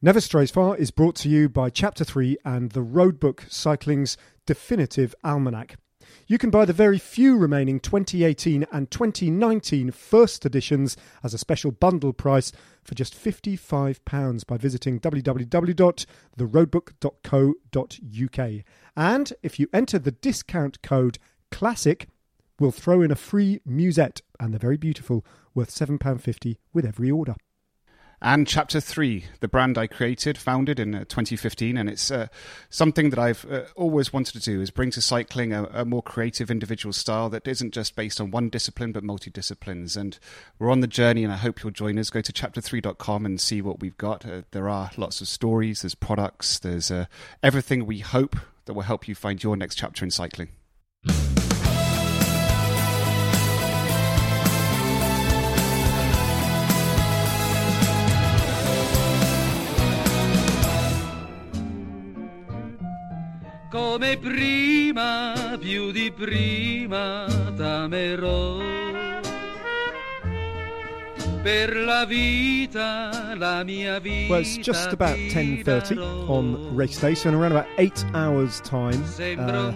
Never Strays Far is brought to you by Chapter 3 and the Roadbook Cycling's definitive almanac. You can buy the very few remaining 2018 and 2019 first editions as a special bundle price for just £55 by visiting www.theroadbook.co.uk. And if you enter the discount code CLASSIC, we'll throw in a free musette, and they're very beautiful, worth £7.50 with every order. And Chapter 3, the brand I created, founded in uh, 2015. And it's uh, something that I've uh, always wanted to do is bring to cycling a, a more creative individual style that isn't just based on one discipline, but multi-disciplines. And we're on the journey, and I hope you'll join us. Go to chapter3.com and see what we've got. Uh, there are lots of stories, there's products, there's uh, everything we hope that will help you find your next chapter in cycling. Come prima, più di prima t'amerò. Per la vita, la mia vita. Well, it's just about 10.30 on race day, so in around about eight hours' time, uh,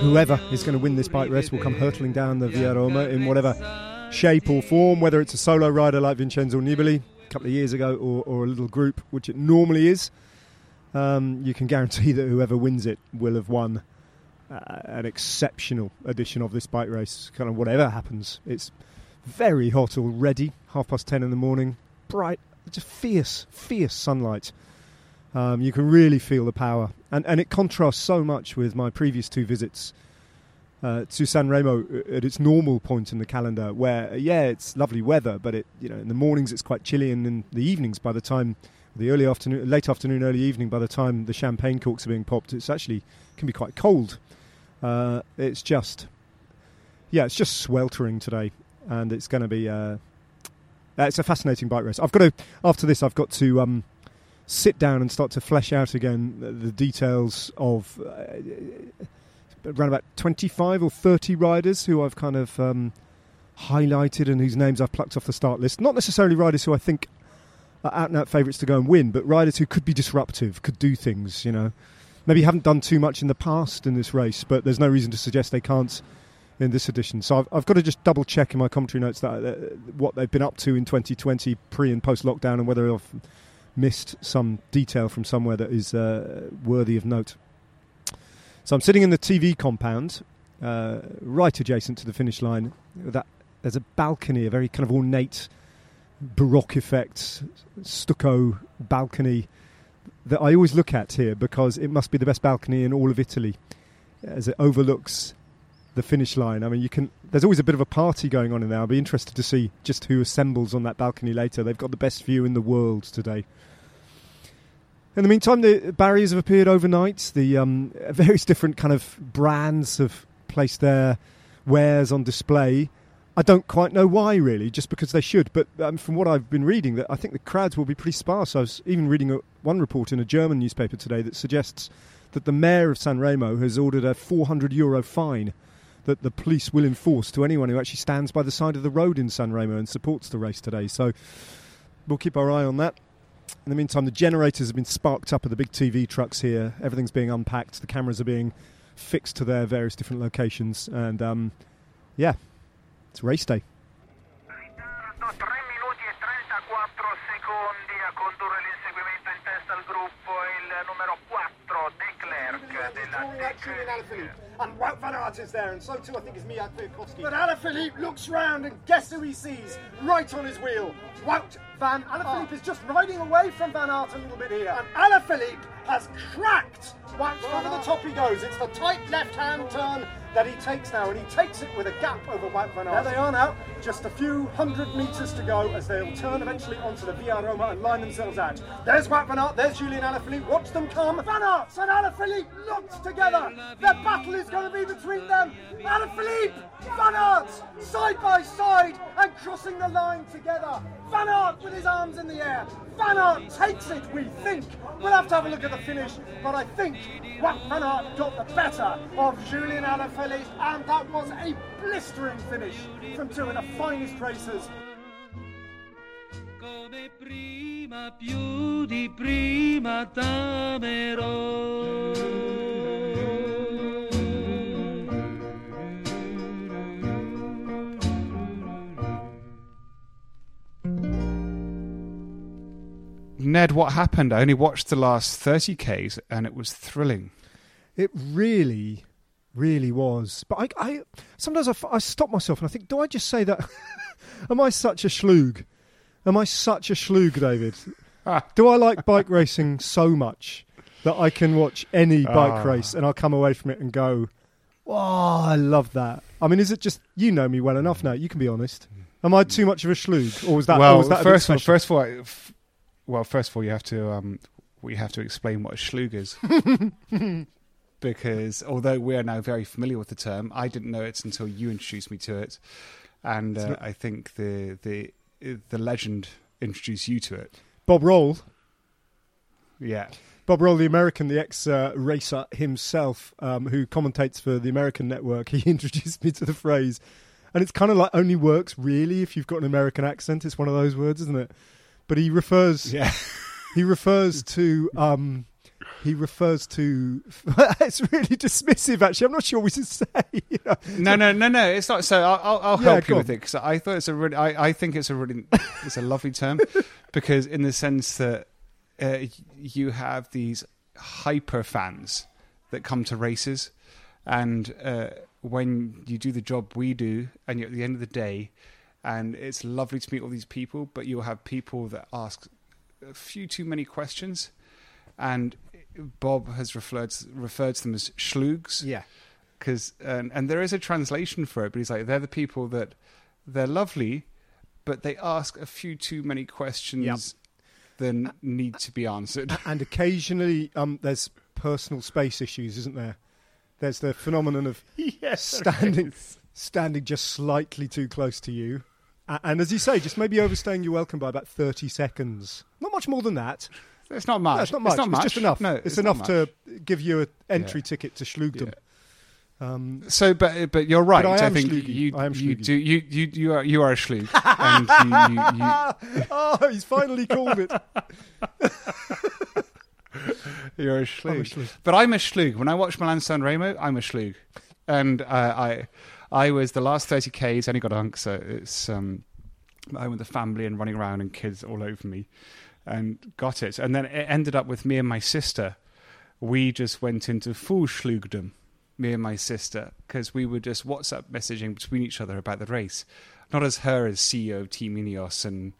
whoever is going to win this bike race will come hurtling down the Via Roma in whatever shape or form, whether it's a solo rider like Vincenzo Nibali a couple of years ago or, or a little group, which it normally is. Um, you can guarantee that whoever wins it will have won uh, an exceptional edition of this bike race. Kind of whatever happens, it's very hot already. Half past ten in the morning, bright, just fierce, fierce sunlight. Um, you can really feel the power, and and it contrasts so much with my previous two visits uh, to San Remo at its normal point in the calendar, where yeah, it's lovely weather, but it you know in the mornings it's quite chilly, and in the evenings by the time the early afternoon, late afternoon, early evening, by the time the champagne corks are being popped, it's actually can be quite cold. Uh, it's just yeah, it's just sweltering today, and it's going to be. Uh, it's a fascinating bike race. I've got to after this. I've got to um, sit down and start to flesh out again the, the details of uh, around about twenty-five or thirty riders who I've kind of um, highlighted and whose names I've plucked off the start list. Not necessarily riders who I think are out and out favourites to go and win, but riders who could be disruptive, could do things. You know, maybe haven't done too much in the past in this race, but there's no reason to suggest they can't in this edition. So I've, I've got to just double check in my commentary notes that uh, what they've been up to in 2020 pre and post lockdown, and whether I've missed some detail from somewhere that is uh, worthy of note. So I'm sitting in the TV compound, uh, right adjacent to the finish line. That there's a balcony, a very kind of ornate baroque effect, stucco balcony that I always look at here because it must be the best balcony in all of Italy, as it overlooks the finish line. I mean, you can. There's always a bit of a party going on in there. I'll be interested to see just who assembles on that balcony later. They've got the best view in the world today. In the meantime, the barriers have appeared overnight. The um, various different kind of brands have placed their wares on display. I don't quite know why, really, just because they should. But um, from what I've been reading, that I think the crowds will be pretty sparse. I was even reading a, one report in a German newspaper today that suggests that the mayor of San Remo has ordered a 400 euro fine that the police will enforce to anyone who actually stands by the side of the road in San Remo and supports the race today. So we'll keep our eye on that. In the meantime, the generators have been sparked up at the big TV trucks here. Everything's being unpacked. The cameras are being fixed to their various different locations. And um, yeah, it's race day. Ritardo 3 minuti 34 secondi a condurre l'inseguimento in testa al gruppo il 4 De Klerk della De Klerk. And Wout van Aert is there, and so too I think is Michał Kwiatkowski. But Alaphilippe looks round and guess who he sees right on his wheel? Wout van Alaphilippe oh. is just riding away from Van Aert a little bit here. And Alaphilippe has cracked Wout oh. over the top he goes. It's the tight left-hand turn that he takes now, and he takes it with a gap over Wout van Aert. There they are now, just a few hundred metres to go as they'll turn eventually onto the Via Roma and line themselves out. There's Wout van Aert, there's Julian Alaphilippe, watch them come. Van Aert and Alaphilippe locked together. Their battle is going to be between them. Alaphilippe, Van Aert, side by side and crossing the line together. Van Aert with his arms in the air. Van Aert takes it, we think. We'll have to have a look at the finish, but I think Van Aert got the better of Julian Alaphilippe, and that was a blistering finish from two of the finest racers. prima più di prima t'amerò Ned, what happened? I only watched the last 30Ks and it was thrilling. It really, really was. But I, I sometimes I stop myself and I think, do I just say that? Am I such a schlug? Am I such a schlug, David? Do I like bike racing so much that I can watch any bike Ah. race and I'll come away from it and go, "Oh, I love that." I mean, is it just you know me well enough now? You can be honest. Am I too much of a schlug, or was that? well, was that first of all, first of all, I- well, first of all, you have to um, we have to explain what a schlug is. because although we are now very familiar with the term, I didn't know it until you introduced me to it, and uh, I think the the the legend introduced you to it. Bob Roll, Yeah, Bob Roll, the American, the ex uh, racer himself, um, who commentates for the American network, he introduced me to the phrase. And it's kind of like only works really if you've got an American accent. It's one of those words, isn't it? But he refers yeah. he refers to um, he refers to it's really dismissive actually. I'm not sure what to say. you know. No, no, no, no. It's not. So I'll, I'll, Yeah, help you go with on. it because I thought it's a really. I, I think it's a really. it's a lovely term because in the sense that uh, you have these hyper fans that come to races, and uh, when you do the job we do, and you're at the end of the day, and it's lovely to meet all these people, but you'll have people that ask a few too many questions, and Bob has referred referred to them as schlugs Yeah. because and, and there is a translation for it but he's like they're the people that they're lovely but they ask a few too many questions Yep. than need to be answered And occasionally um, there's personal space issues, isn't there? There's the phenomenon of yes standing standing just slightly too close to you. And as you say, just maybe overstaying your welcome by about 30 seconds. Not much more than that. it's not much No, it's not much. It's, just enough. no it's, not enough to give you an entry Yeah. ticket to Schlugdom. Um, so but but you're right But I am think you I am you do you you you are you are a schlug and you, you, oh, he's finally called it. You're a schlug. a schlug. But I'm a schlug. When I watch Milan San Remo, I'm a schlug. And uh, I I was the last 30 Ks, only got a hunk, so it's um, I went with the family and running around and kids all over me and got it. And then it ended up with me and my sister. We just went into full schlugdom, me and my sister, because we were just WhatsApp messaging between each other about the race. Not as her as CEO of Team Ineos and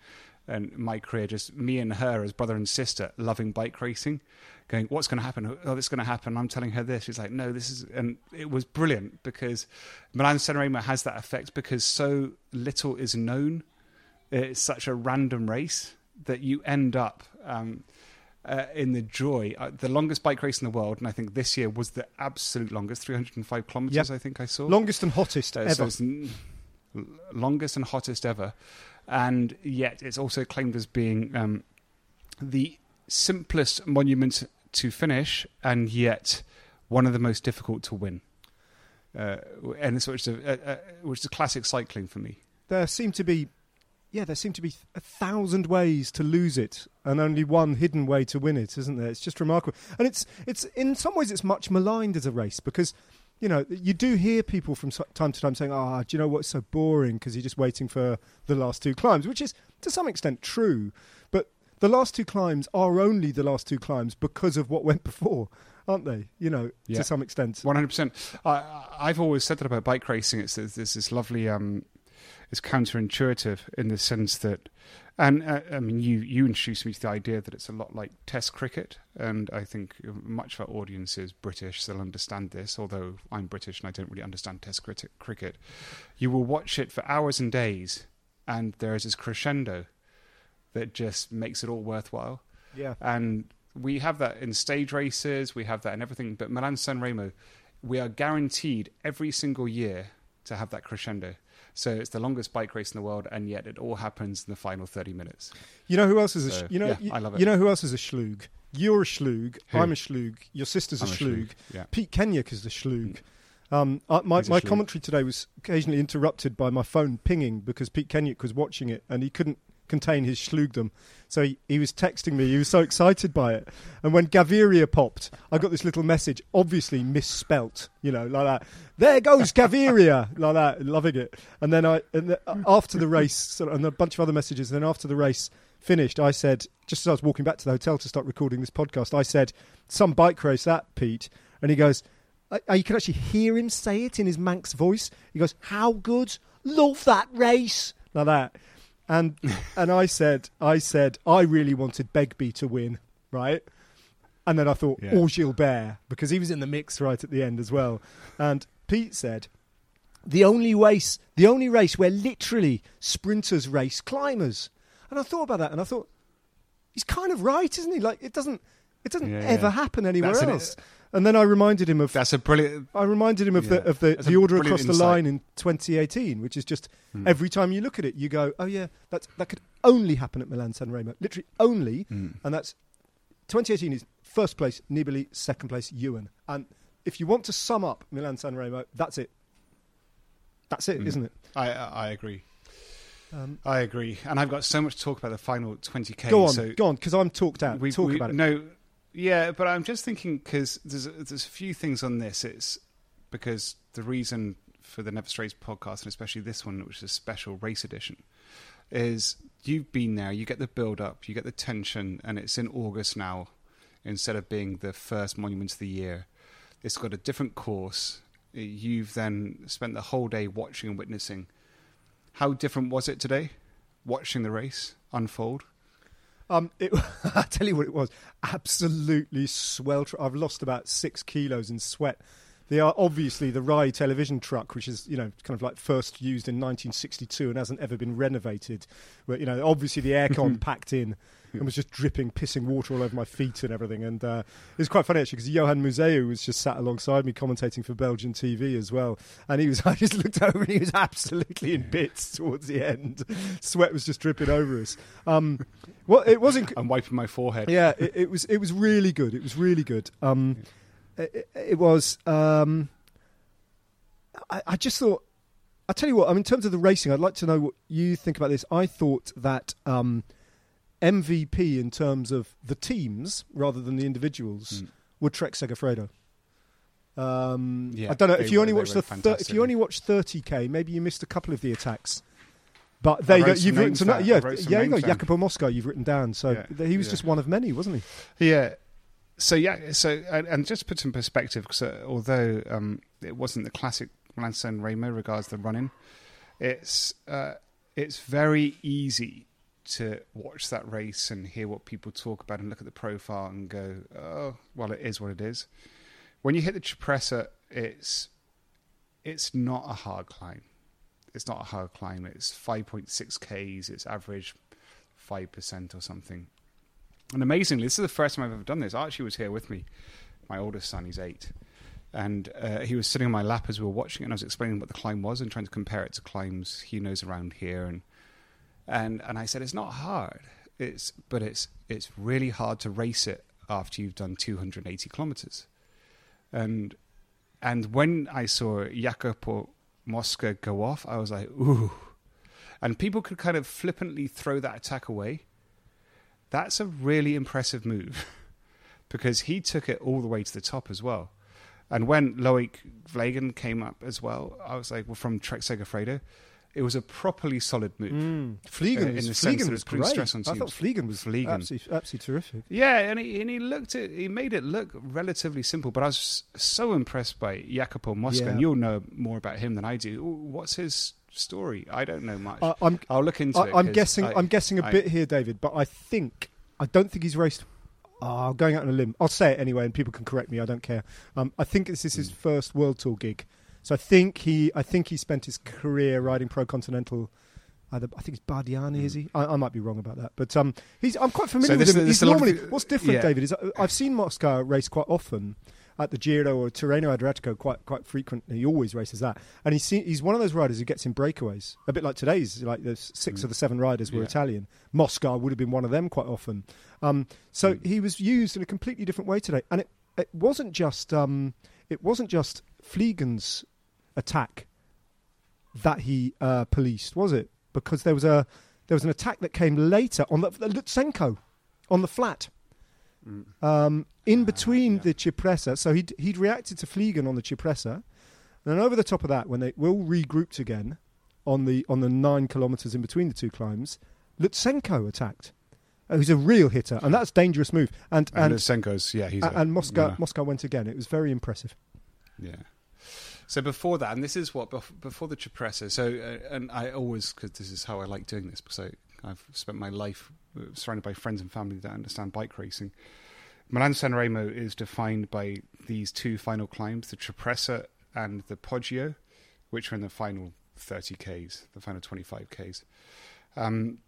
and my career, just me and her as brother and sister, loving bike racing, going, "What's going to happen? Oh, this is going to happen." I'm telling her this. She's like, "No, this is," and it was brilliant because Milan San Remo has that effect because so little is known. It's such a random race that you end up. Um, uh, in the joy, uh, the longest bike race in the world, and I think this year was the absolute longest, 305 kilometers. Yep. I think I saw Longest and hottest uh, so ever. l- longest and hottest ever, and yet it's also claimed as being um, the simplest monument to finish, and yet one of the most difficult to win. Uh, and it's which is a, which is classic cycling for me. There seem to be, yeah, there seem to be a thousand ways to lose it, and only one hidden way to win it, isn't there? It's just remarkable, and it's it's in some ways it's much maligned as a race because. You know, you do hear people from time to time saying, "Ah, do you know what's so boring? Because you're just waiting for the last two climbs," which is to some extent true. But the last two climbs are only the last two climbs because of what went before, aren't they? You know, Yeah. to some extent. One hundred percent. I've always said that about bike racing. It's there's this lovely. Um, it's counterintuitive in the sense that And uh, I mean, you you introduced me to the idea that it's a lot like Test cricket, and I think much of our audience is British. They'll understand this, although I'm British and I don't really understand Test cricket. Cricket, you will watch it for hours and days, and there is this crescendo that just makes it all worthwhile. Yeah. And we have that in stage races, we have that in everything. But Milan San Remo, we are guaranteed every single year to have that crescendo. So it's the longest bike race in the world, and yet it all happens in the final thirty minutes. You know who else is a So, sh- you know yeah, you, I love it. you know who else is a schlug? You're a schlug. Who? I'm a schlug. Your sister's a I'm a schlug. schlug, yeah. Pete Kennaugh is a schlug. Um, uh, my my schlug. commentary today was occasionally interrupted by my phone pinging because Pete Kennaugh was watching it and he couldn't contain his schlugdom. So he, he was texting me. He was so excited by it. And when Gaviria popped, I got this little message, obviously misspelt, you know, like that. There goes Gaviria, like that, loving it. And then I, and the, after the race, and a bunch of other messages. And then after the race finished, I said, just as I was walking back to the hotel to start recording this podcast, I said, "Some bike race that, Pete." And he goes, "You can actually hear him say it in his Manx voice." He goes, "How good? Love that race!" Like that. And and I said, I said, I really wanted Begbie to win, right? And then I thought, Yeah. or Gilbert, because he was in the mix right at the end as well. And Pete said, the only race, the only race where literally sprinters race climbers. And I thought about that, and I thought, he's kind of right, isn't he? Like it doesn't, it doesn't Yeah, ever yeah. happen anywhere That's an- else. and then I reminded him of That's a brilliant. I reminded him of Yeah. the of the, That's the order across the insight. line in 2018, which is just Hmm. every time you look at it, you go, "Oh yeah, that's that could only happen at Milan San Remo, literally only." Hmm. And that's 2018 is first place Nibali, second place Ewan. And if you want to sum up Milan San Remo, that's it. That's it, Mm. not it? I I agree. Um, I agree, and I've got so much to talk about the final 20k. go on, so go on, because I'm talked out. we, Talk we- about it. No, yeah, but I'm just thinking because there's there's a few things on this. It's because the reason for the Never Strays podcast, and especially this one, which is a special race edition, is you've been there. You get the build up, you get the tension, and it's in August now instead of being the first monument of the year. It's got a different course. You've then spent the whole day watching and witnessing. How different was it today? Watching the race unfold. Um, it, I tell you what it was. Absolutely swelter. I've lost about six kilos in sweat. They are obviously the Rai television truck, which is you know kind of like first used in 1962 and hasn't ever been renovated. But you know, obviously the aircon packed in and was just dripping, pissing water all over my feet and everything. And uh, it was quite funny actually because Johan Museeuw was just sat alongside me commentating for Belgian TV as well. And he was, I just looked over and he was absolutely in bits towards the end. Sweat was just dripping over us. Um, well, it wasn't. I'm wiping my forehead. Yeah, it, it was. It was really good. It was really good. Um, it, it was. Um, I, I just thought. I tell you what. I mean, in terms of the racing, I'd like to know what you think about this. I thought that um, MVP in terms of the teams rather than the individuals Mm. were Trek Segafredo. Um, Yeah, I don't know if you were- only watched the thir- if you only watched 30k, maybe you missed a couple of the attacks. But there you go. You've written some. down. Yeah, some yeah, you down. Jacopo Mosca. You've written down. So Yeah, he was yeah. just one of many, wasn't he? Yeah. So yeah. So and, and just to put some perspective, because uh, although um, it wasn't the classic Milan San Remo regards the running, it's uh, it's very easy to watch that race and hear what people talk about and look at the profile and go, oh, well, it is what it is. When you hit the Cipressa, it's it's not a hard climb. It's not a hard climb. It's 5.6 Ks. It's average 5% or something. And amazingly, this is the first time I've ever done this. Archie was here with me. My oldest son, he's eight. And uh, he was sitting on my lap as we were watching it, and I was explaining what the climb was and trying to compare it to climbs he knows around here. And and and I said it's not hard. It's but it's it's really hard to race it after you've done 280 kilometers. And and when I saw Jacopo Mosca go off, I was like, ooh. And people could kind of flippantly throw that attack away. That's a really impressive move because he took it all the way to the top as well. And when Loic Vliegen came up as well, I was like, well, from Trek Segafredo, it was a properly solid move. Vliegen Uh, in was, the sense Vliegen that was putting great. stress on teams. I thought teams. Vliegen was Vliegen. absolutely, absolutely terrific. Yeah, and he, and he looked at he made it look relatively simple, but I was so impressed by Jacopo Mosca, Yeah. and you'll know more about him than I do. What's his story. I don't know much. I- I'm- I'll look into it. I, I'm 'cause guessing. I, I'm guessing a I- bit here, David, but I think I don't think he's raced. Oh, going out on a limb. I'll say it anyway, and people can correct me. I don't care. Um, I think this is his first World Tour gig, so I think he. I think he spent his career riding Pro Continental. Either, I think it's Bardiani, is he? I, I might be wrong about that, but um, he's. I'm quite familiar So with this- him. this He's a of normally. what's different, yeah. David, is I- I've seen Mosca race quite often at the Giro or Tirreno Adriatico quite quite frequently. He always races that, and he's seen, he's one of those riders who gets in breakaways. A bit like today's, like the six of the seven riders were Yeah. Italian. Mosca would have been one of them quite often. Um, so he was used in a completely different way today, and it it wasn't just um, it wasn't just Vliegen's attack that he uh, policed, was it? Because there was a there was an attack that came later on the, the Lutsenko on the flat um, in between the Cipressa. So he'd, he'd reacted to Vliegen on the Cipressa. And then over the top of that, when they all regrouped again on the on the nine kilometres in between the two climbs, Lutsenko attacked. Uh, Who's a real hitter, and that's a dangerous move. And And, and Lutsenko's, yeah, he's a- and Mosca winner. Mosca went again. It was very impressive. Yeah. So before that, and this is what before the Cipressa. So, uh, and I always because this is how I like doing this because I've spent my life uh, surrounded by friends and family that understand bike racing. Milan San Remo is defined by these two final climbs: the Cipressa and the Poggio, which are in the final 30 k's, the final 25 k's. Um,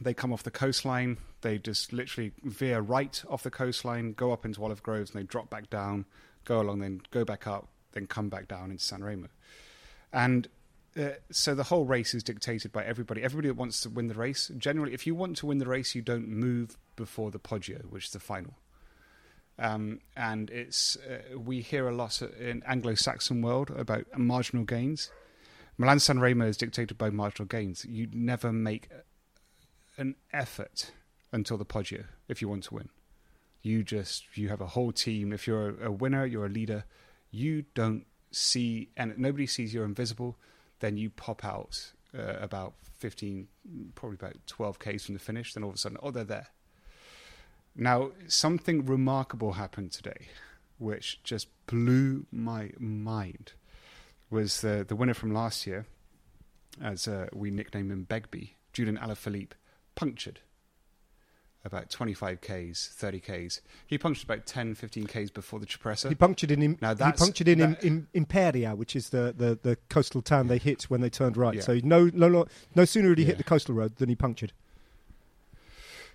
they come off the coastline. They just literally veer right off the coastline, go up into Olive Groves, and they drop back down, go along, then go back up, then come back down into San Remo. And uh, so the whole race is dictated by everybody. Everybody that wants to win the race. Generally, if you want to win the race, you don't move before the Poggio, which is the final. Um, and it's uh, we hear a lot in Anglo-Saxon world about marginal gains. Milan San Remo is dictated by marginal gains. You never make an effort until the Poggio if you want to win. You just you have a whole team. If you're a, a winner, you're a leader. You don't see and nobody sees you're invisible. Then you pop out uh, about fifteen, probably about twelve k's from the finish. Then all of a sudden, oh, they're there. Now, something remarkable happened today, which just blew my mind. Was the the winner from last year, as uh, we nicknamed him Begbie, Julian Alaphilippe, punctured about 25 k's, 30 k's. He punctured about 10, 15 k's before the Cipressa. He punctured in, in Now he punctured in, that- in, in Imperia, which is the, the, the coastal town they hit when they turned right. Yeah. So no, no, no, no sooner did he Yeah. hit the coastal road than he punctured.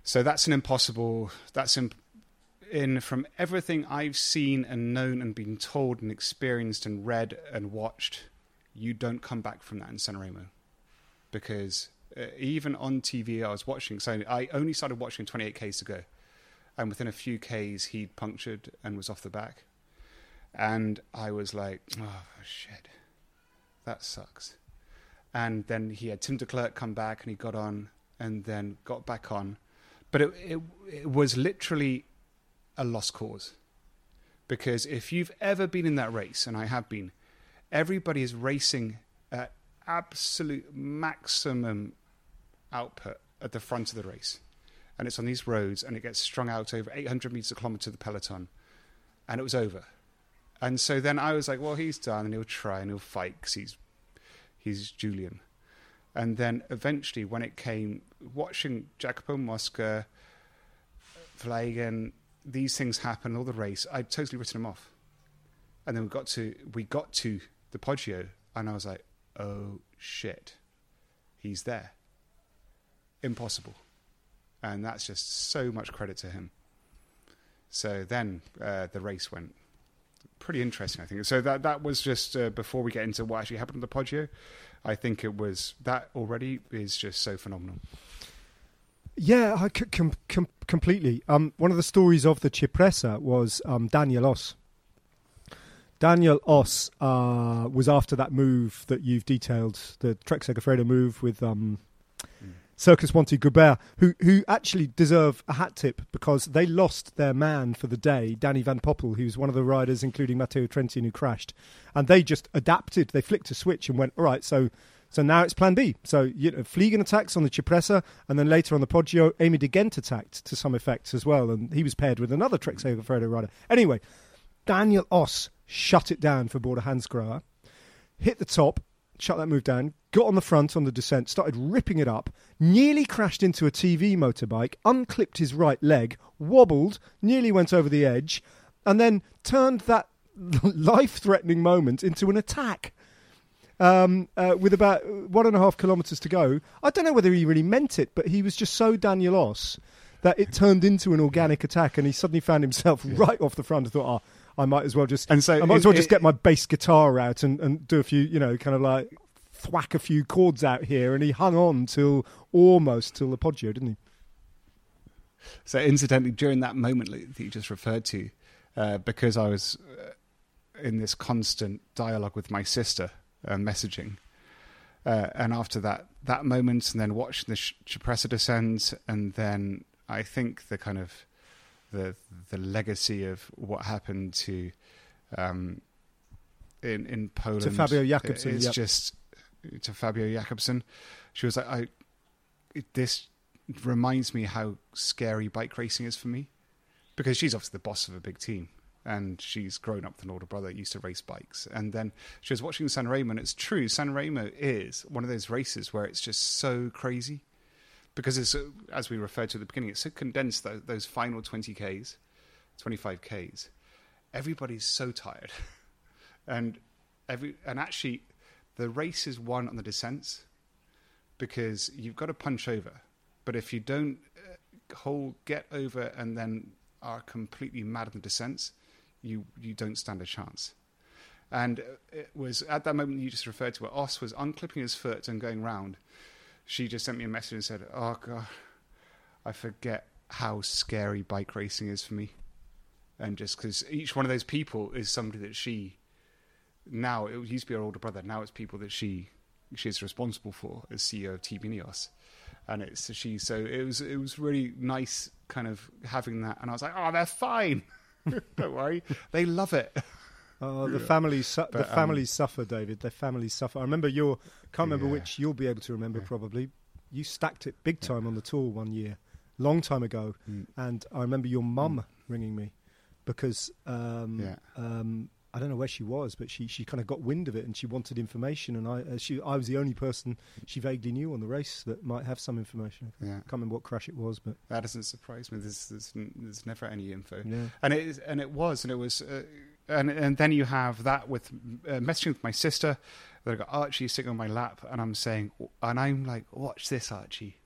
So that's an impossible. That's imp- in from everything I've seen and known and been told and experienced and read and watched. You don't come back from that in San Remo, because uh, even on TV I was watching. So I only started watching 28 k's to go, and within a few k's he'd punctured and was off the back, and I was like, oh shit, that sucks. And then he had Tim Declercq come back and he got on and then got back on. But it, it, it was literally a lost cause. Because if you've ever been in that race, and I have been, everybody is racing at absolute maximum output at the front of the race. And it's on these roads and it gets strung out over 800 meters a kilometer to the peloton. And it was over. And so then I was like, well, he's done and he'll try and he'll fight because he's, he's Julian. And then eventually, when it came, watching Jacopo Mosca, Vliegen, these things happen, all the race, I'd totally written him off. And then we got to we got to the Poggio, and I was like, oh shit, he's there. Impossible. And that's just so much credit to him. So then uh, the race went pretty interesting, I think. So that that was just uh, before we get into what actually happened on the Poggio. I think it was that already is just so phenomenal. Yeah, I c- com- com- completely. Um, one of the stories of the Cipressa was um, Daniel Oss. Daniel Oss uh, was after that move that you've detailed, the Trek Segafredo move with um, Circus Wanty Gobert, who who actually deserve a hat tip because they lost their man for the day, Danny Van Poppel, who was one of the riders, including Matteo Trentin, who crashed, and they just adapted. They flicked a switch and went, all right, so so now it's Plan B. So you know, Vliegen attacks on the Cipressa, and then later on the Poggio, Aimé De Gendt attacked to some effect as well, and he was paired with another Trek Segafredo rider. Anyway, Daniel Oss shut it down for Bora-Hansgrohe, hit the top, shut that move down, got on the front on the descent, started ripping it up, nearly crashed into a TV motorbike, unclipped his right leg, wobbled, nearly went over the edge, and then turned that life threatening moment into an attack. Um, uh, with about one and a half kilometres to go. I don't know whether he really meant it, but he was just so Daniel Oss that it turned into an organic attack, and he suddenly found himself right off the front. I thought, oh, I might as well just, And so I might as it- well just get my bass guitar out and, and do a few, you know, kind of like thwack a few chords out here. And he hung on till almost till the Poggio, didn't he? So, incidentally, during that moment that you just referred to, uh, because I was uh, in this constant dialogue with my sister and messaging, uh, and after that that moment, and then watching the Sh- Cipressa descend, and then I think the kind of the the legacy of what happened to um, in in Poland to Fabio Jakobsen, It's yep. just to Fabio Jakobsen. She was like, I it, this reminds me how scary bike racing is for me because she's obviously the boss of a big team and she's grown up with an older brother that used to race bikes and then she was watching San Remo and it's true San Remo is one of those races where it's just so crazy because it's uh, as we referred to at the beginning it's so condensed those, those final 20ks 25ks everybody's so tired and every and actually the race is won on the descents because you've got to punch over. But if you don't uh, hold, get over, and then are completely mad on the descents, you you don't stand a chance. And uh, it was at that moment you just referred to it. Oss was unclipping his foot and going round. She just sent me a message and said, "Oh God, I forget how scary bike racing is for me." And just because each one of those people is somebody that she now it used to be her older brother. Now it's people that she she is responsible for as CEO of Team Ineos, and it's she. So it was it was really nice, kind of having that. And I was like, oh, they're fine. Don't worry, they love it. Oh, the families, su- the But, um, families suffer, David. Their families suffer. I remember your, can't remember Yeah. which you'll be able to remember probably. You stacked it big time on the tour one year, long time ago, Mm. and I remember your mum ringing me because um, Yeah. um, I don't know where she was, but she, she kind of got wind of it and she wanted information, and I uh, she I was the only person she vaguely knew on the race that might have some information. I Yeah. can't remember what crash it was, but That doesn't surprise me. There's there's, n- there's never any info. yeah. and it is, and it was, and it was, uh, and and then you have that with uh, messaging with my sister. That I got Archie sitting on my lap, and I'm saying, and I'm like, watch this, Archie,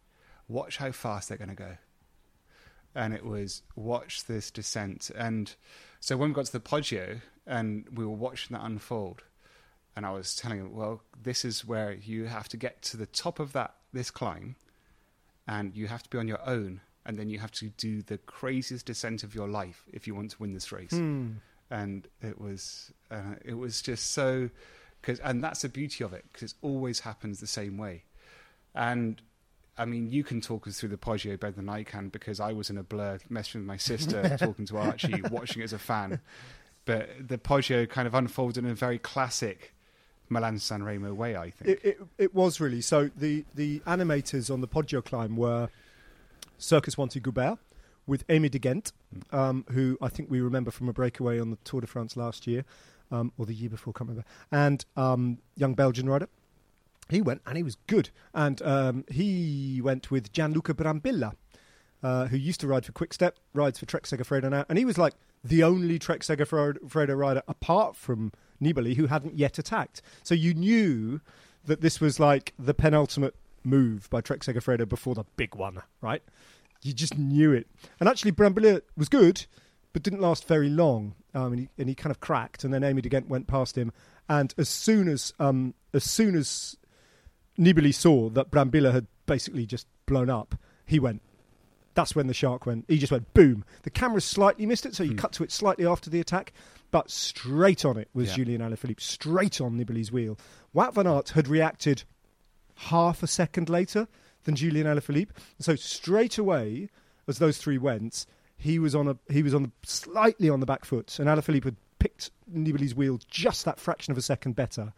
watch how fast they're going to go. And it was watch this descent, and so when we got to the Poggio, and we were watching that unfold, and I was telling him, well, this is where you have to get to the top of that this climb, and you have to be on your own, and then you have to do the craziest descent of your life if you want to win this race. Hmm. And it was, uh, it was just so, cause, and that's the beauty of it because it always happens the same way. And I mean, you can talk us through the Poggio better than I can because I was in a blur messaging with my sister, talking to Archie, watching it as a fan. But the Poggio kind of unfolded in a very classic Milan San Remo way, I think. It, it, it was really. So the, the animators on the Poggio climb were Circus Wanty Gobert with Aimé De Gendt, um, who I think we remember from a breakaway on the Tour de France last year, um, or the year before, can't remember, and um, young Belgian rider. He went and he was good. And um, he went with Gianluca Brambilla, uh, who used to ride for Quickstep, rides for Trek Segafredo now. And he was like the only Trek Segafredo rider apart from Nibali who hadn't yet attacked. So you knew that this was like the penultimate move by Trek Segafredo before the big one, right? You just knew it. And actually, Brambilla was good, but didn't last very long. Um, and, he, and he kind of cracked, and then Aimé De Gendt went past him. And as soon as um, as soon as Nibali saw that Brambilla had basically just blown up, he went. That's when the shark went. He just went boom. The camera slightly missed it, so you cut to it slightly after the attack, but straight on it was Yeah. Julian Alaphilippe, straight on Nibali's wheel. Wout van Aert had reacted half a second later than Julian Alaphilippe, so straight away, as those three went, he was on a he was on the, slightly on the back foot, and Alaphilippe had picked Nibali's wheel just that fraction of a second better.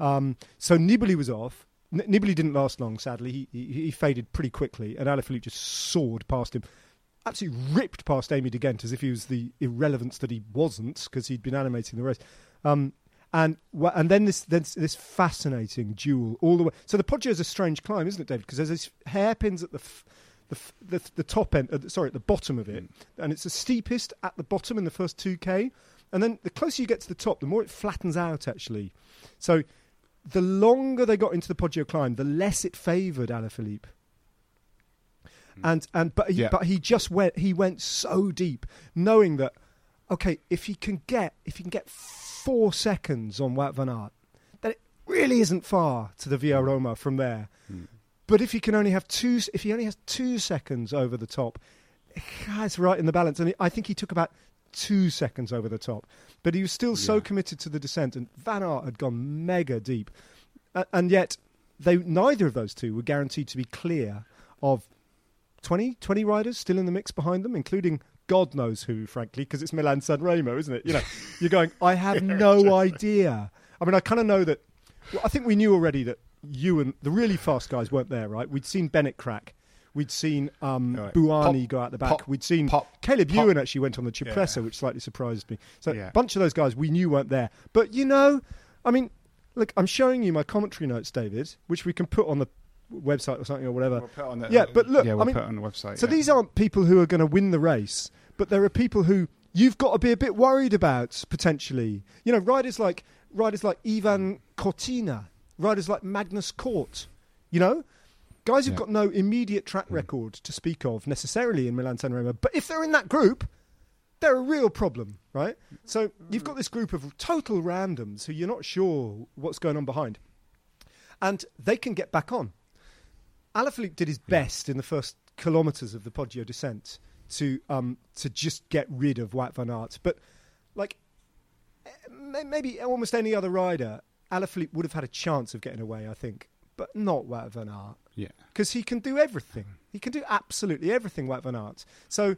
Um, so Nibali was off. N- Nibali didn't last long, sadly. He, he, he faded pretty quickly, and Alaphilippe just soared past him. Absolutely ripped past Aimé De Gendt as if he was the irrelevance that he wasn't because he'd been animating the race. Um, And and then this this, this fascinating duel all the way. So the Poggio is a strange climb, isn't it, David? Because there's these hairpins at the f- the, f- the the top end, uh, sorry, at the bottom of it, and it's the steepest at the bottom in the first two k, and then the closer you get to the top, the more it flattens out actually. So the longer they got into the Poggio climb, the less it favoured Alaphilippe. And and but he, Yeah. but he just went he went so deep, knowing that okay, if he can get if he can get four seconds on Wout van Aert, then it really isn't far to the Via Roma from there. Hmm. But if he can only have two, if he only has two seconds over the top, it's right in the balance. And I think he took about two seconds over the top, but he was still so committed to the descent. And Van Aert had gone mega deep, A- and yet they neither of those two were guaranteed to be clear of 20, 20 riders still in the mix behind them, including God knows who, frankly, because it's Milan San Remo, isn't it? You know, you're going. I have no idea. I mean, I kind of know that. Well, I think we knew already that you and the really fast guys weren't there, right? We'd seen Bennett crack. We'd seen um, Right. Bouhanni Pop- go out the back. pop- We'd seen pop- Caleb pop- Ewan actually went on the Cipressa, Yeah. which slightly surprised me. So Yeah. a bunch of those guys we knew weren't there. But you know, I mean, look, I'm showing you my commentary notes, David, which we can put on the website or something or whatever. We'll put on the, Yeah, but look, yeah, we'll I mean, put on the website. So yeah. these aren't people who are going to win the race, but there are people who you've got to be a bit worried about potentially. You know, riders like riders like Ivan Cortina, riders like Magnus Cort. You know, guys who've Yeah. got no immediate track mm. record to speak of necessarily in Milan San Remo, but if they're in that group, they're a real problem, right? So you've got this group of total randoms who you're not sure what's going on behind, and they can get back on. Alaphilippe did his best in the first kilometres of the Poggio descent to um, to just get rid of Wout van Aert, but like maybe almost any other rider, Alaphilippe would have had a chance of getting away, I think, but not Wout van Aert yeah. because he can do everything. He can do absolutely everything, Wout van Aert. So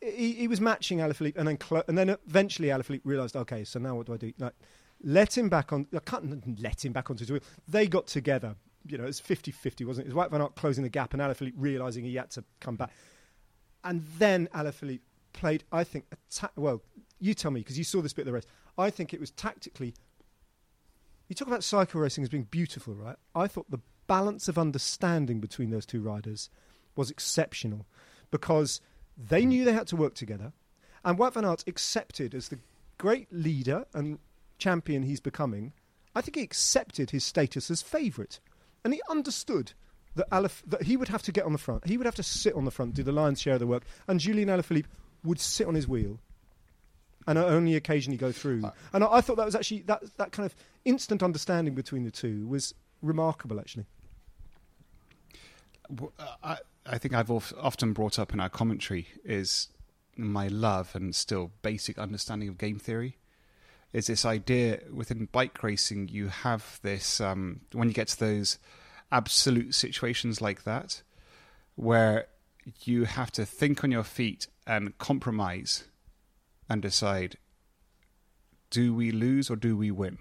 he, he was matching Alaphilippe, and then clo- and then eventually Alaphilippe realised, okay, so now what do I do? Like, let him back on. I can't let him back onto his wheel. They got together. You know, it was 50-50, wasn't it? It was Wout van Aert closing the gap, and Alaphilippe realising he had to come back. And then Alaphilippe played, I think, ta- well, you tell me because you saw this bit of the race. I think it was tactically you talk about cycle racing as being beautiful, right? I thought the balance of understanding between those two riders was exceptional because they knew they had to work together, and Wout van Aert accepted as the great leader and champion he's becoming. I think he accepted his status as favourite, and he understood that, Alaf- that he would have to get on the front. He would have to sit on the front, do the lion's share of the work, and Julian Alaphilippe would sit on his wheel and only occasionally go through. And I, I thought that was actually that that kind of instant understanding between the two was remarkable. Actually, uh, I, I think I've often brought up in our commentary is my love and still basic understanding of game theory. Is this idea within bike racing you have this um, when you get to those absolute situations like that where you have to think on your feet and compromise and decide do we lose or do we win?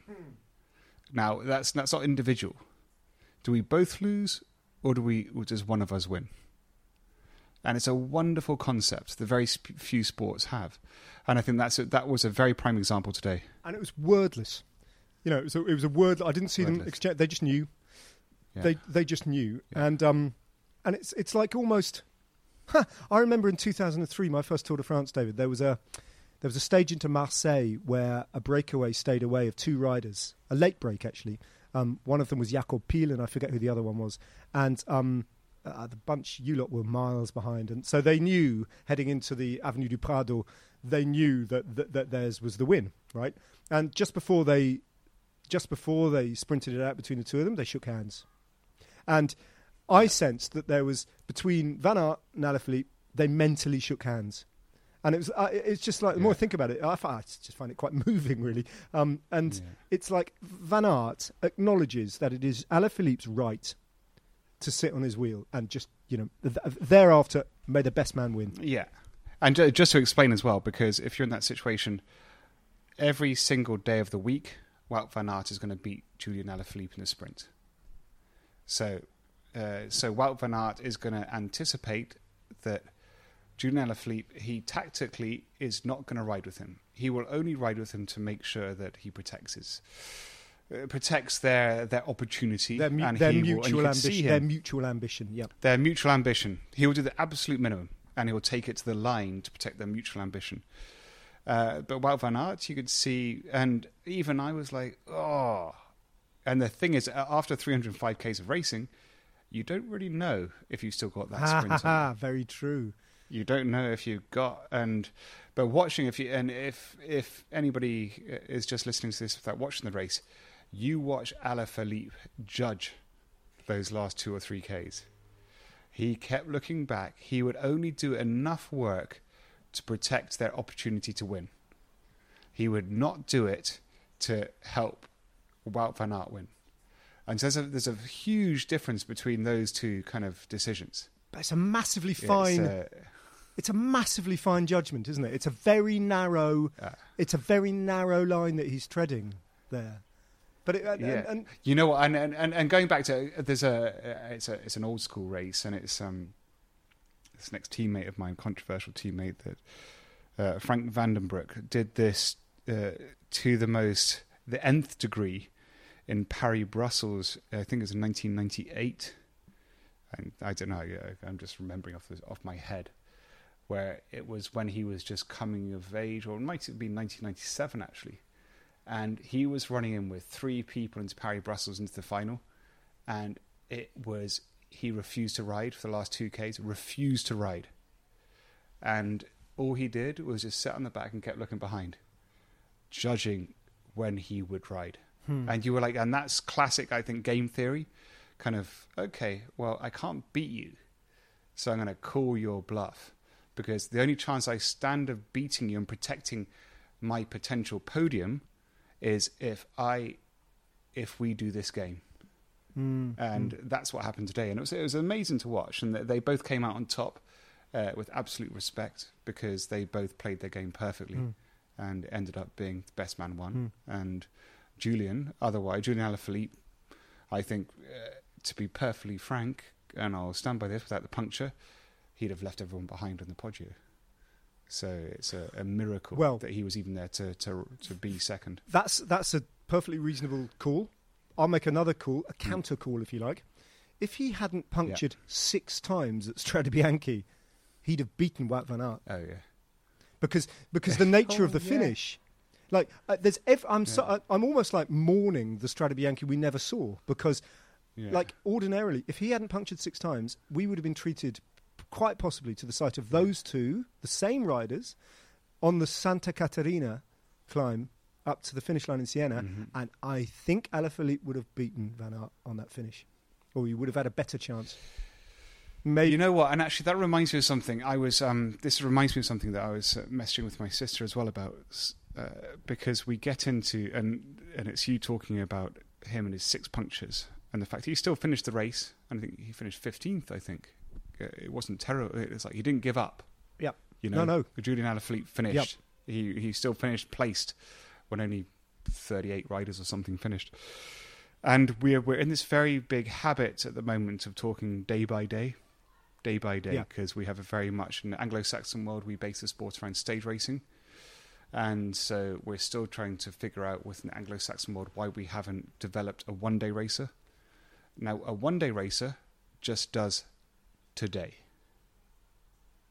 Now that's that's not individual. Do we both lose or do we or does one of us win? And it's a wonderful concept that very sp- few sports have, and I think that's a, that was a very prime example today. and it was wordless. You know, it was a, it was a word. I didn't see them exchange. They just knew. Yeah. They they just knew, Yeah. and um, and it's it's like almost. Huh, I remember in 2003, my first Tour de France, David. There was a there was a stage into Marseille where a breakaway stayed away of two riders, a late break actually. Um, one of them was Jakob Piil, and I forget who the other one was. And um, uh, the bunch, you lot were miles behind, and so they knew heading into the Avenue du Prado, they knew that, that that theirs was the win, right? And just before they, just before they sprinted it out between the two of them, they shook hands, and I sensed that there was between Van Aert and Alaphilippe, they mentally shook hands. And it was, uh, it's just like the more I think about it, I, I just find it quite moving, really. Um, and Yeah. it's like Van Aert acknowledges that it is Alaphilippe's right to sit on his wheel and just, you know, th- thereafter, may the best man win. Yeah, and ju- just to explain as well, because if you're in that situation, every single day of the week, Wout van Aert is going to beat Julian Alaphilippe in the sprint. So, uh, so Wout van Aert is going to anticipate that Julian Alaphilippe, he tactically is not going to ride with him. He will only ride with him to make sure that he protects his uh, protects their their opportunity Their, mu- and their he will- and mutual you can see ambition. Their mutual ambition. Yep. their mutual ambition. He will do the absolute minimum, and he will take it to the line to protect their mutual ambition. Uh, but Wout van Aert, you could see, and even I was like, oh. And the thing is, after 305 k's of racing, you don't really know if you still got that Ha ha sprint. in. ha! Very true. You don't know if you got and, but watching if you and if if anybody is just listening to this without watching the race, you watch Alaphilippe judge those last two or three k's. He kept looking back. He would only do enough work to protect their opportunity to win. He would not do it to help Wout van Aert win. And so there's a, there's a huge difference between those two kind of decisions. But it's a massively It's, fine. uh, It's a massively fine judgment, isn't it? It's a very narrow. uh, It's a very narrow line that he's treading there. But it, and, yeah, and, and you know what? And, and and going back to there's a it's a it's an old school race, and it's um this next teammate of mine, controversial teammate that uh, Frank Vandenbroucke did this uh, to the most the nth degree in Paris Brussels. I think it was in 1998. And I don't know. I'm just remembering off the, off my head where it was when he was just coming of age, or it might have been 1997 actually and he was running in with three people into Paris Brussels into the final, and it was he refused to ride for the last two Ks, refused to ride, and all he did was just sit on the back and kept looking behind, judging when he would ride, hmm. and you were like, and that's classic, I think, game theory, kind of okay, well, I can't beat you, so I'm going to call your bluff. Because the only chance I stand of beating you and protecting my potential podium is if I if we do this game. and that's what happened today. And it was it was amazing to watch, and they- they both came out on top uh, with absolute respect because they both played their game perfectly, and ended up being the best man won. And Julian, otherwise Julian Alaphilippe, I think, uh, to be perfectly frank, and I'll stand by this without the puncture, he'd have left everyone behind on the Poggio. So it's a, a miracle Well- that he was even there to, to to be second. that's that's a perfectly reasonable call. I'll make another call, a Hmm. counter call, if you like. If he hadn't punctured six times at Strade Bianchi, he'd have beaten Wout van Aert Oh yeah, because because the nature of Oh, the yeah. finish. Like uh, there's, ev- I'm so, Yeah. I- I'm almost like mourning the Strade Bianchi we never saw because, yeah. like ordinarily, if he hadn't punctured six times, we would have been treated quite possibly to the sight of those two, the same riders, on the Santa Caterina climb up to the finish line in Siena, Mhm. and I think Alaphilippe would have beaten Van Aert on that finish, or he would have had a better chance. Maybe You know what? And actually, that reminds me of something. I was. Um, this reminds me of something that I was uh, messaging with my sister as well about, uh, because we get into and and it's you talking about him and his six punctures and the fact he still finished the race. And I think he finished fifteenth. I think Uh, it wasn't terrible. It's like he didn't give up. Yep. You know, No, no. Julian Alaphilippe finished. He he still finished placed when only thirty eight riders or something finished. And we're we're in this very big habit at the moment of talking day by day, day by day, Yeah. because we have a very much in the Anglo-Saxon world we base the sport around stage racing, and so we're still trying to figure out within the Anglo-Saxon world why we haven't developed a one-day racer. Now, a one-day racer just does today,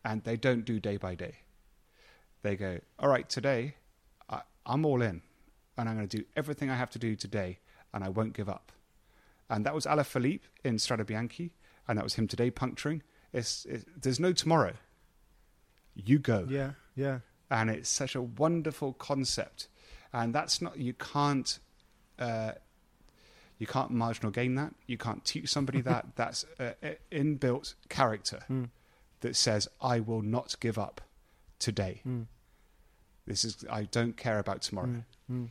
and they don't do day by day. They go, all right, today I, I'm all in, and I'm going to do everything I have to do today, and I won't give up. And that was Alaphilippe in Strade Bianchi, and that was him today puncturing. It's, it, there's no tomorrow. You go yeah, yeah. and it's such a wonderful concept and that's not you can't uh, you can't marginal gain that you can't teach somebody that that's uh, inbuilt character Mm. that says i will not give up today Mm. this is i don't care about tomorrow Mm.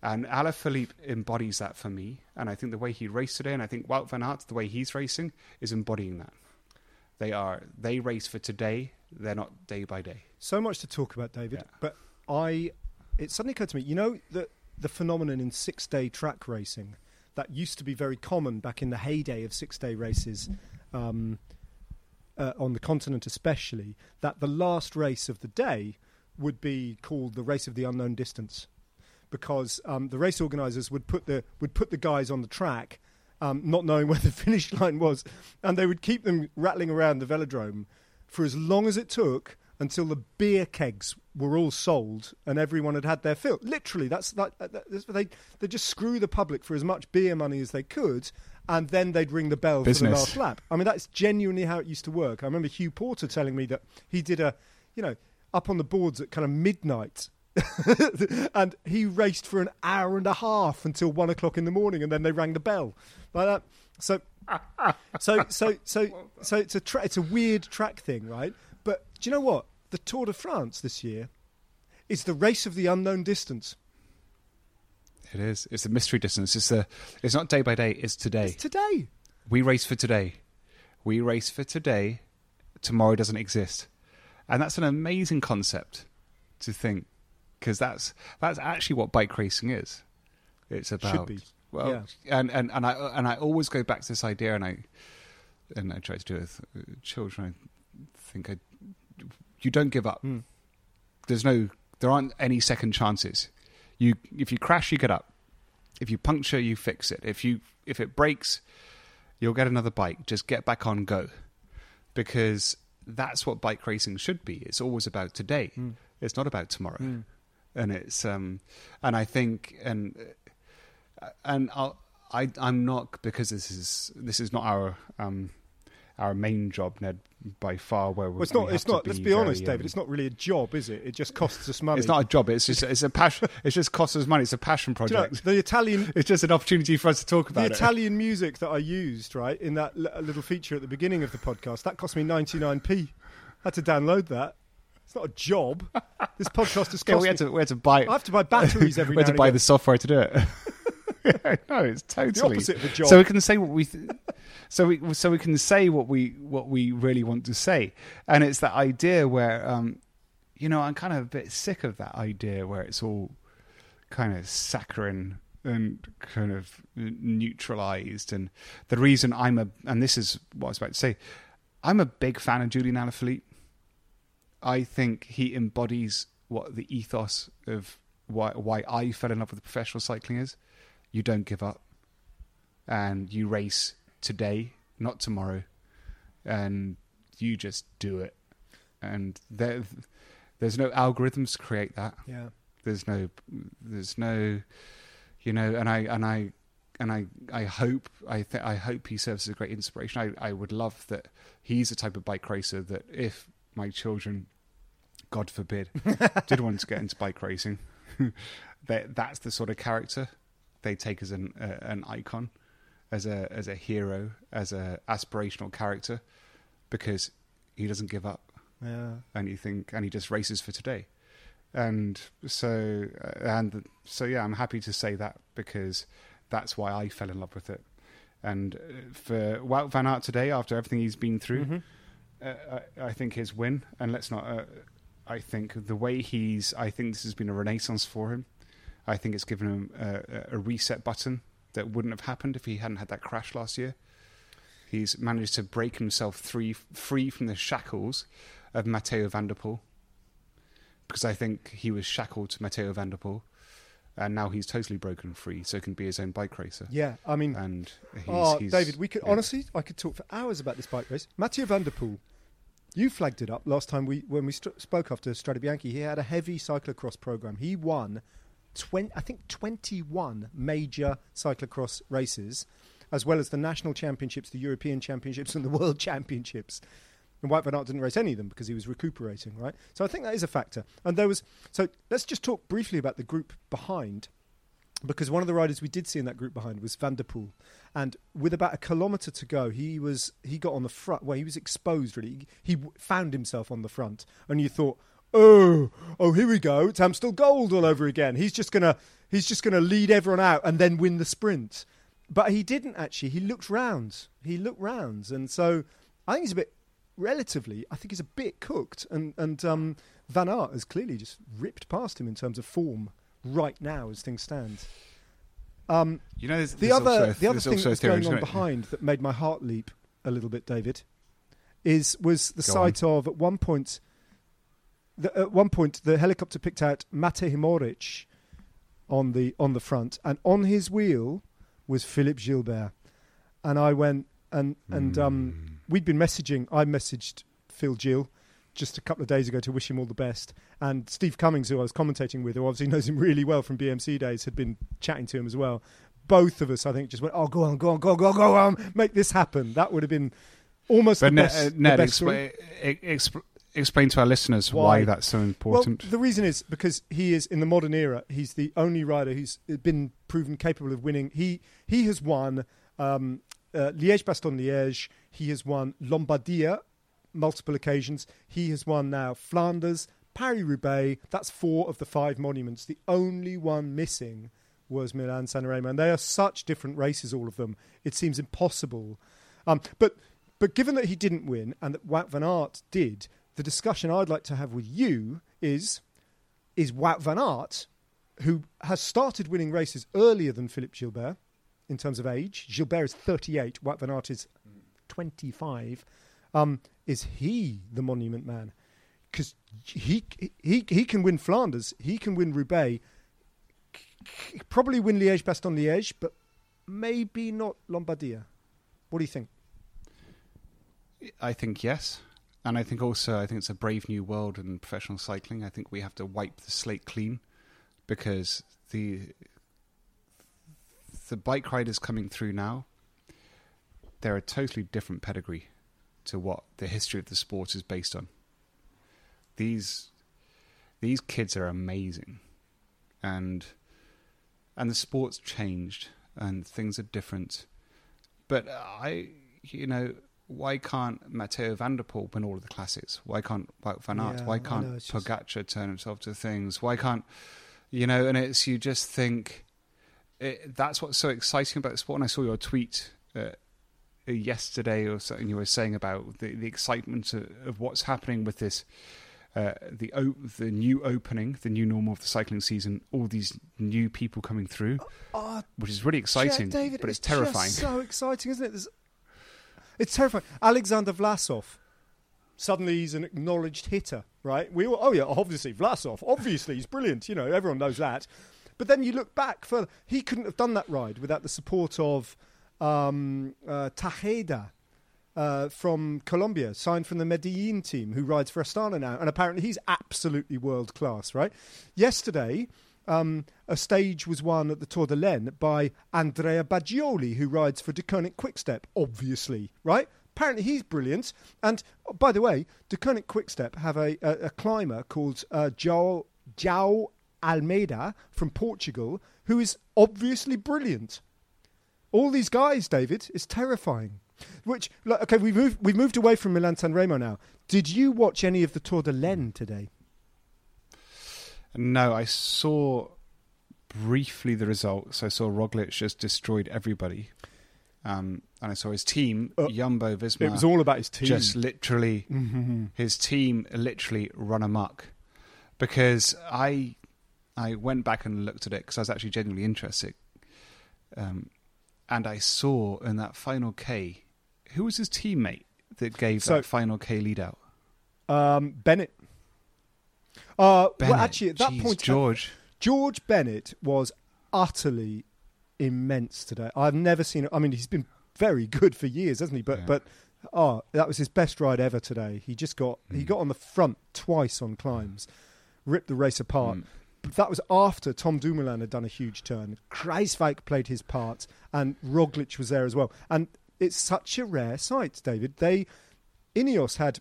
And Alaphilippe embodies that for me and i think the way he raced today and i think Wout van Aert the way he's racing is embodying that they are they race for today they're not day by day So much to talk about, David. Yeah. But I, it suddenly occurred to me. You know the the phenomenon in six day track racing that used to be very common back in the heyday of six day races. Um, uh, on the continent especially, that the last race of the day would be called the race of the unknown distance, because um, the race organisers would put the would put the guys on the track, um, not knowing where the finish line was, and they would keep them rattling around the velodrome for as long as it took until the beer kegs were all sold and everyone had had their fill. Literally, that's uh, that. that's, they they just screw the public for as much beer money as they could, and then they'd ring the bell for the last lap. I mean, that's genuinely how it used to work. I remember Hugh Porter telling me that he did a, you know, up on the boards at kind of midnight. and he raced for an hour and a half until one o'clock in the morning, and then they rang the bell like that. So, so, so, so, so it's a tra- it's a weird track thing, right? But do you know what? The Tour de France this year is the race of the unknown distance. It is. It's a mystery distance. It's a. It's not day by day. It's today. It's today. we race for today. We race for today. Tomorrow doesn't exist, and that's an amazing concept to think because that's that's actually what bike racing is. It's about well, Yeah. and and and I and I always go back to this idea, and I and I try to do it with uh, children. I think I, you don't give up. Hmm. There's no, there aren't any second chances. You if you crash, you get up. If you puncture, you fix it. If you if it breaks, you'll get another bike. Just get back on, go, because that's what bike racing should be. It's always about today. It's not about tomorrow, and it's um, and I think and uh, and I'll, I I'm not because this is this is not our um our main job, Ned, by far. Where Well, it's not. It's to not. Let's be honest, David. um, It's not really a job, is it? It just costs us money. It's not a job. It's just it's a passion. It just costs us money. It's a passion Do you know, project. the Italian it's just an opportunity for us to talk the about it. Italian music that I used, right, in that l- little feature at the beginning of the podcast, that cost me ninety nine p. had to download that. It's not a job. This podcast cost Yeah, we had to we had to buy. I have to buy batteries every we had to buy and the software to do it. no, it's totally the opposite of a job. So we can say what we, th- so we so we can say what we what we really want to say, and it's that idea where, um, you know, I'm kind of a bit sick of that idea where it's all kind of saccharine and kind of neutralized. And the reason I'm a and this is what I was about to say, I'm a big fan of Julian Alaphilippe. I think he embodies what the ethos of why why I fell in love with professional cycling is. You don't give up, and you race today, not tomorrow, and you just do it. And there, there's no algorithms to create that. Yeah. There's no, there's no, you know, and I and I and I I hope I th- I hope he serves as a great inspiration. I I would love that he's the type of bike racer that if my children, God forbid, did want to get into bike racing, that that's the sort of character they take as an uh, an icon, as a as a hero, as a aspirational character, because he doesn't give up. Yeah. and you think and he just races for today. And so uh, and so yeah i'm happy to say that because that's why i fell in love with it. And uh, for Wout van Aert today after everything he's been through uh, I, I think his win. And let's not uh, i think the way he's i think this has been a renaissance for him i think it's given him a, a reset button that wouldn't have happened if he hadn't had that crash last year He's managed to break himself free, free from the shackles of Mathieu Van der Poel. Because I think he was shackled to Mathieu Van der Poel. And now he's totally broken free, so he can be his own bike racer. Yeah. I mean, And he's, oh, he's- David, we could yeah. honestly, I could talk for hours about this bike race. Mathieu van der Poel, you flagged it up last time we when we st- spoke after Strade Bianchi. He had a heavy cyclocross program. He won, 20, I think, twenty-one major cyclocross races, as well as the national championships, the European championships, and the world championships. And Wout Van Aert didn't race any of them because he was recuperating, right? So I think that is a factor. And there was so let's just talk briefly about the group behind because one of the riders we did see in that group behind was Van der Poel, and with about a kilometre to go, he was he got on the front. Well, he was exposed really. He, he found himself on the front, and you thought, oh, oh, here we go, it's Amstel Gold all over again. He's just gonna he's just gonna lead everyone out and then win the sprint. But he didn't actually. He looked round. He looked round, and so I think he's a bit relatively. I think he's a bit cooked, and and um, Van Aert has clearly just ripped past him in terms of form right now as things stand. Um, You know, there's, the there's other a- the other thing that's going on behind that made my heart leap a little bit, David, is was the Go site of at one point. The, at one point, the helicopter picked out Matej Mohorič on the on the front, and on his wheel was Philippe Gilbert. And I went and and um, we'd been messaging. I messaged Phil Gill just a couple of days ago to wish him all the best. And Steve Cummings, who I was commentating with, who obviously knows him really well from BMC days, had been chatting to him as well. Both of us, I think, just went, "Oh, go on, go on, go on, go on, go on, make this happen." That would have been almost But the Ned, best, uh, the best story. expla- e- exp- explain to our listeners why, Why? that's so important. Well, the reason is because he is in the modern era. He's the only rider who's been proven capable of winning. He he has won um, uh, Liège, Bastogne, Liège. He has won Lombardia multiple occasions. He has won now Flanders, Paris Roubaix. That's four of the five monuments. The only one missing was Milan San Remo, and they are such different races, all of them. It seems impossible. Um, but but given that he didn't win and that Wout van Aert did, the discussion I'd like to have with you is is Wout van Aert, who has started winning races earlier than Philippe Gilbert in terms of age. Gilbert is 38, Wout van Aert is 25. Um, is he the monument man? Because he, he he can win Flanders, he can win Roubaix, probably win Liège, Bastogne, Liège, but maybe not Lombardia. What do you think? I think yes. And I think also, I think it's a brave new world in professional cycling. I think we have to wipe the slate clean because the the bike riders coming through now, they're a totally different pedigree to what the history of the sport is based on. These these kids are amazing, and and the sport's changed and things are different. But I, you know, why can't Mathieu Van der Poel win all of the classics? Why can't van Aert? Yeah, why can't know, it's just- turn himself to things? Why can't you know? And it's you just think it, that's what's so exciting about the sport. And I saw your tweet uh, yesterday or something you were saying about the, the excitement of, of what's happening with this. Uh, the o- the new opening, the new normal of the cycling season, all these new people coming through, Oh, which is really exciting, David, but it's, just terrifying. so exciting, isn't it? There's, it's terrifying. Alexander Vlasov. Suddenly he's an acknowledged hitter, right? We all, oh yeah, obviously Vlasov. Obviously he's brilliant. You know, everyone knows that. But then you look back further. He couldn't have done that ride without the support of um, uh, Tejada. Uh, from Colombia, signed from the Medellin team, who rides for Astana now, and apparently he's absolutely world class. Right? Yesterday, um, a stage was won at the Tour de l'Ain by Andrea Bagioli, who rides for Deceuninck Quickstep, obviously, right? Apparently he's brilliant. And oh, by the way, Deceuninck Quickstep have a, a, a climber called uh, João, João Almeida from Portugal, who is obviously brilliant. All these guys, David, is terrifying. Which, like, okay, we've moved, we've moved away from Milan San Remo now. Did you watch any of the Tour de l'Ain today? No, I saw briefly the results. I saw Roglic just destroyed everybody, um, and I saw his team, Uh, Jumbo Visma. It was all about his team. just literally Mm-hmm. his team literally run amok because I I went back and looked at it because I was actually genuinely interested, um, and I saw in that final K who was his teammate that gave So- that final K lead out. Um, Bennett. Uh, Bennett. well, actually, at that Jeez, point, George. George Bennett was utterly immense today. I've never seen. I mean, he's been very good for years, hasn't he? But Yeah. but oh, that was his best ride ever today. He just got he Mm. got on the front twice on climbs, ripped the race apart. Mm. But that was after Tom Dumoulin had done a huge turn. Kruijswijk played his part, and Roglic was there as well. And it's such a rare sight, David. They Ineos had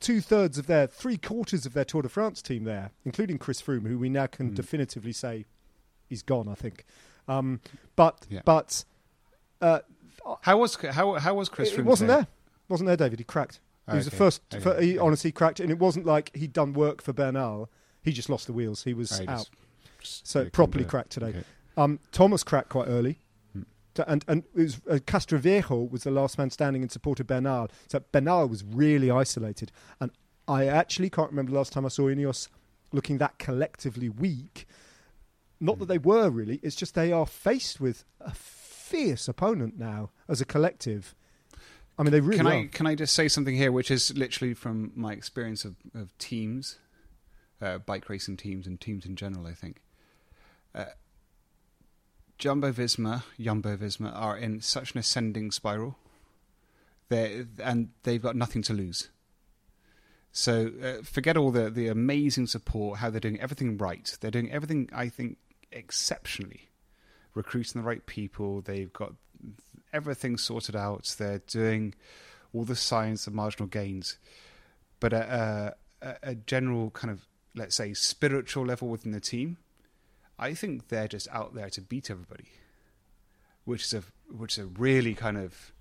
two thirds of their, three quarters of their Tour de France team there, including Chris Froome, who we now can Mm. definitively say he's gone. I think, um, but Yeah. but uh, How was how how was Chris? it, Froome wasn't today? there, wasn't there, David. He cracked. He was the first. okay, fir- he okay. honestly cracked, and it wasn't like he'd done work for Bernal. He just lost the wheels. He was Oh, he out. just- just- So properly it. cracked today. Um, Thomas cracked quite early. Hmm. To- And and it was, uh, Castroviejo was the last man standing in support of Bernal. So Bernal was really isolated. And I actually can't remember the last time I saw Ineos looking that collectively weak. Not Hmm. that they were really. It's just they are faced with a fierce opponent now as a collective. I mean, they really can are. I can I just say something here, which is literally from my experience of, of teams, uh, bike racing teams and teams in general. I think uh, Jumbo Visma, Jumbo Visma are in such an ascending spiral. They and they've got nothing to lose. So uh, forget all the the amazing support, how they're doing everything right. They're doing everything I think exceptionally, recruiting the right people. They've got everything sorted out. They're doing all the science of marginal gains, but a, a, a general kind of let's say spiritual level within the team, I think they're just out there to beat everybody, which is a which is a really kind of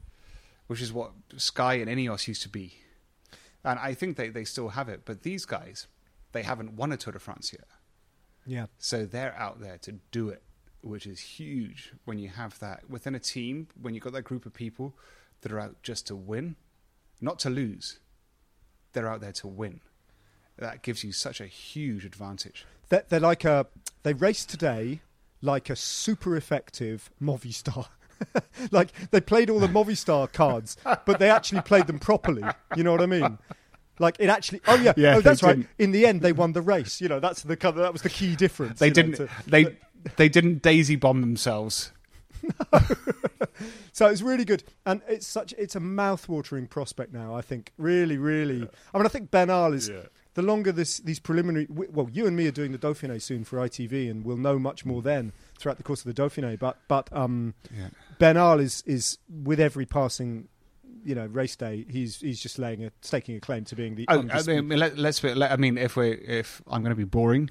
which is what Sky and Ineos used to be, and I think they they still have it. But these guys, they haven't won a Tour de France yet. yeah. So they're out there to do it, which is huge when you have that within a team, when you've got that group of people that are out just to win, not to lose. They're out there to win. That gives you such a huge advantage. They're, they're like a. They race today like a super effective Movistar. like they played all the Movistar cards, but they actually played them properly. You know what I mean? Like it actually. Oh yeah. Yeah, oh, that's right. didn't. In the end, they won the race. You know, that's the that was the key difference. They didn't. to- they they didn't daisy bomb themselves. So it's really good, and it's such it's a mouth-watering prospect now. I think really, really. I mean, I think Bernal is the longer this these preliminary. Well, you and me are doing the Dauphiné soon for ITV, and we'll know much more then throughout the course of the Dauphiné. But but um, Yeah. Bernal is is with every passing. You know, race day. He's he's just laying a staking a claim to being the. Oh, I mean, let, let's. be- Let, I mean, if we if I'm going to be boring,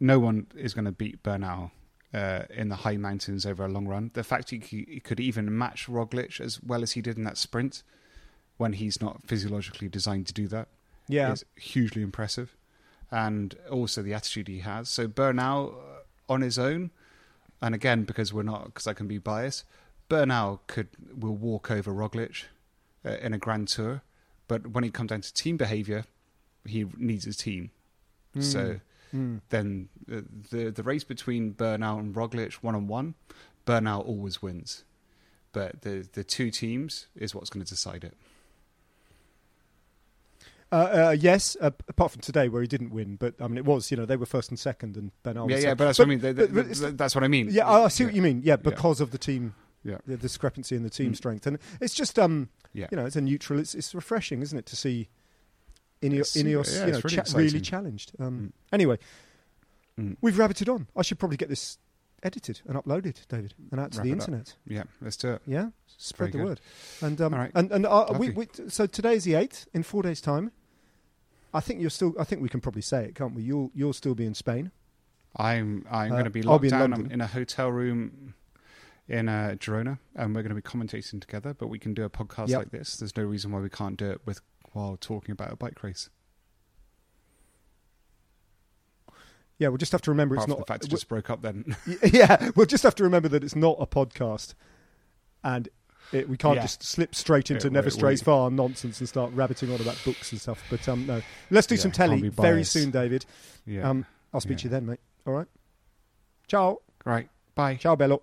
no one is going to beat Bernal uh, in the high mountains over a long run. The fact he, he could even match Roglic as well as he did in that sprint, when he's not physiologically designed to do that, yeah, is hugely impressive, and also the attitude he has. So Bernal uh, on his own, and again because we're not because I can be biased, Bernal could will walk over Roglic uh, in a Grand Tour, but when it comes down to team behaviour, he needs his team. So Mm. then uh, the the race between Bernal and Roglic one on one, Bernal always wins, but the the two teams is what's going to decide it. Uh, uh, yes, uh, apart from today where he didn't win, but I mean it was you know they were first and second, and Bernal. yeah, was yeah, but that's what I mean. They- they- but that's what I mean. Yeah, I see what you mean. Yeah, Yeah. because of the team, Yeah. the discrepancy in the team Mm. strength, and it's just um, Yeah. you know, it's a neutral. It's it's refreshing, isn't it, to see Ineos, Ineos yeah, you know, really cha- really challenged. Um, Mm. Anyway, Mm. we've rabbited on. I should probably get this edited and uploaded, David, and out to Wrap the it up. internet. Yeah, let's do it. Yeah, spread the Very word. And um, All right. and and uh, we, we so today is the eighth. In four days' time, I think you're still. I think we can probably say it, can't we? You'll you'll still be in Spain. I'm I'm Uh, going to be locked be in down London. In a hotel room in uh, Girona, and we're going to be commentating together. But we can do a podcast Yep. like this. There's no reason why we can't do it with while talking about a bike race. Yeah, we'll just have to remember Apart it's not. the fact it we- just broke up. Then yeah, we'll just have to remember that it's not a podcast, and it, we can't Yeah. just slip straight into Yeah, Never Strays we- Far nonsense and start rabbiting on about books and stuff. But um, no, let's do Yeah, some telly very soon, David. yeah, Um, I'll speak to you then, mate. All right. Ciao, right. Bye. ciao, bello.